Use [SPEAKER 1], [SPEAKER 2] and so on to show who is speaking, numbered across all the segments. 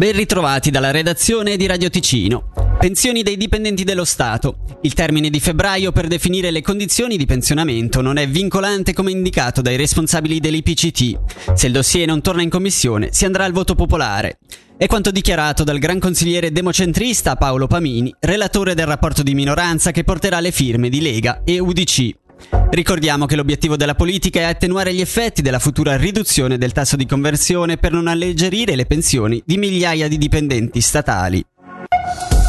[SPEAKER 1] Ben ritrovati dalla redazione di Radio Ticino. Pensioni dei dipendenti dello Stato. Il termine di febbraio per definire le condizioni di pensionamento non è vincolante come indicato dai responsabili dell'IPCT. Se il dossier non torna in commissione, si andrà al voto popolare. È quanto dichiarato dal gran consigliere democentrista Paolo Pamini, relatore del rapporto di minoranza che porterà le firme di Lega e UDC. Ricordiamo che l'obiettivo della politica è attenuare gli effetti della futura riduzione del tasso di conversione per non alleggerire le pensioni di migliaia di dipendenti statali.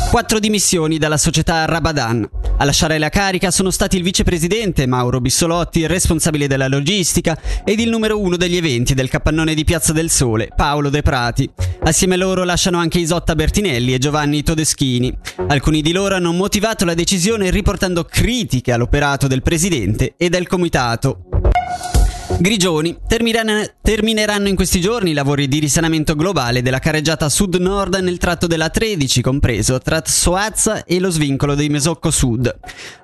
[SPEAKER 1] Quattro dimissioni dalla società Rabadan. A lasciare la carica sono stati il vicepresidente Mauro Bissolotti, responsabile della logistica, ed il numero uno degli eventi del capannone di Piazza del Sole, Paolo De Prati. Assieme a loro lasciano anche Isotta Bertinelli e Giovanni Todeschini. Alcuni di loro hanno motivato la decisione riportando critiche all'operato del presidente e del comitato. Grigioni. Termineranno in questi giorni i lavori di risanamento globale della carreggiata sud-nord nel tratto della 13, compreso tra Soazza e lo svincolo di Mesocco Sud.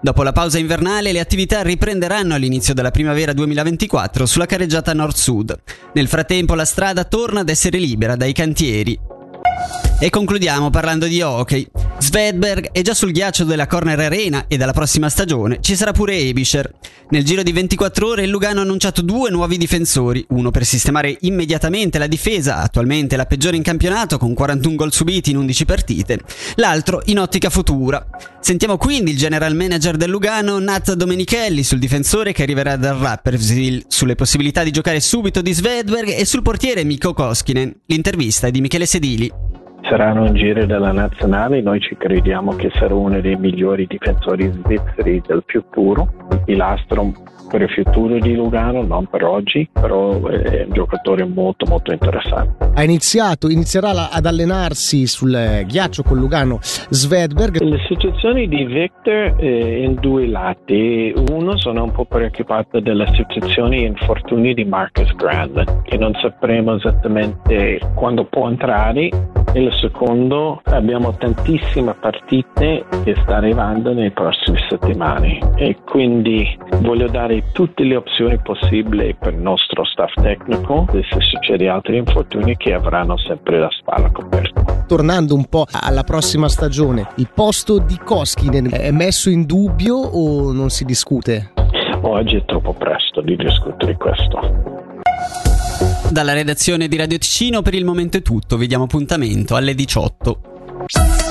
[SPEAKER 1] Dopo la pausa invernale, le attività riprenderanno all'inizio della primavera 2024 sulla carreggiata nord-sud. Nel frattempo, la strada torna ad essere libera dai cantieri. E concludiamo parlando di hockey. Svedberg è già sul ghiaccio della Corner Arena e dalla prossima stagione ci sarà pure Ebischer. Nel giro di 24 ore il Lugano ha annunciato due nuovi difensori, uno per sistemare immediatamente la difesa, attualmente la peggiore in campionato con 41 gol subiti in 11 partite, l'altro in ottica futura. Sentiamo quindi il general manager del Lugano, Nat Domenichelli, sul difensore che arriverà dal Rapperswil, sulle possibilità di giocare subito di Svedberg e sul portiere Mikko Koskinen. L'intervista è di Michele Sedili
[SPEAKER 2] saranno in giro della nazionale, noi ci crediamo che sarà uno dei migliori difensori svizzeri del puro, il pilastro per il futuro di Lugano, non per oggi, però è un giocatore molto molto interessante.
[SPEAKER 3] Ha iniziato, inizierà ad allenarsi sul ghiaccio con Lugano Svedberg.
[SPEAKER 2] Le situazioni di Victor eh, in due lati. Uno sono un po' preoccupato della situazione infortuni di Marcus Grand, che non sapremo esattamente quando può entrare e il secondo abbiamo tantissime partite che sta arrivando nelle prossime settimane e quindi voglio dare tutte le opzioni possibili per il nostro staff tecnico e se succede altri infortuni che avranno sempre la spalla coperta.
[SPEAKER 3] Tornando un po' alla prossima stagione, il posto di Koskinen è messo in dubbio o non si discute?
[SPEAKER 2] Oggi è troppo presto di discutere questo.
[SPEAKER 1] Dalla redazione di Radio Ticino per il momento è tutto, vi diamo appuntamento alle 18.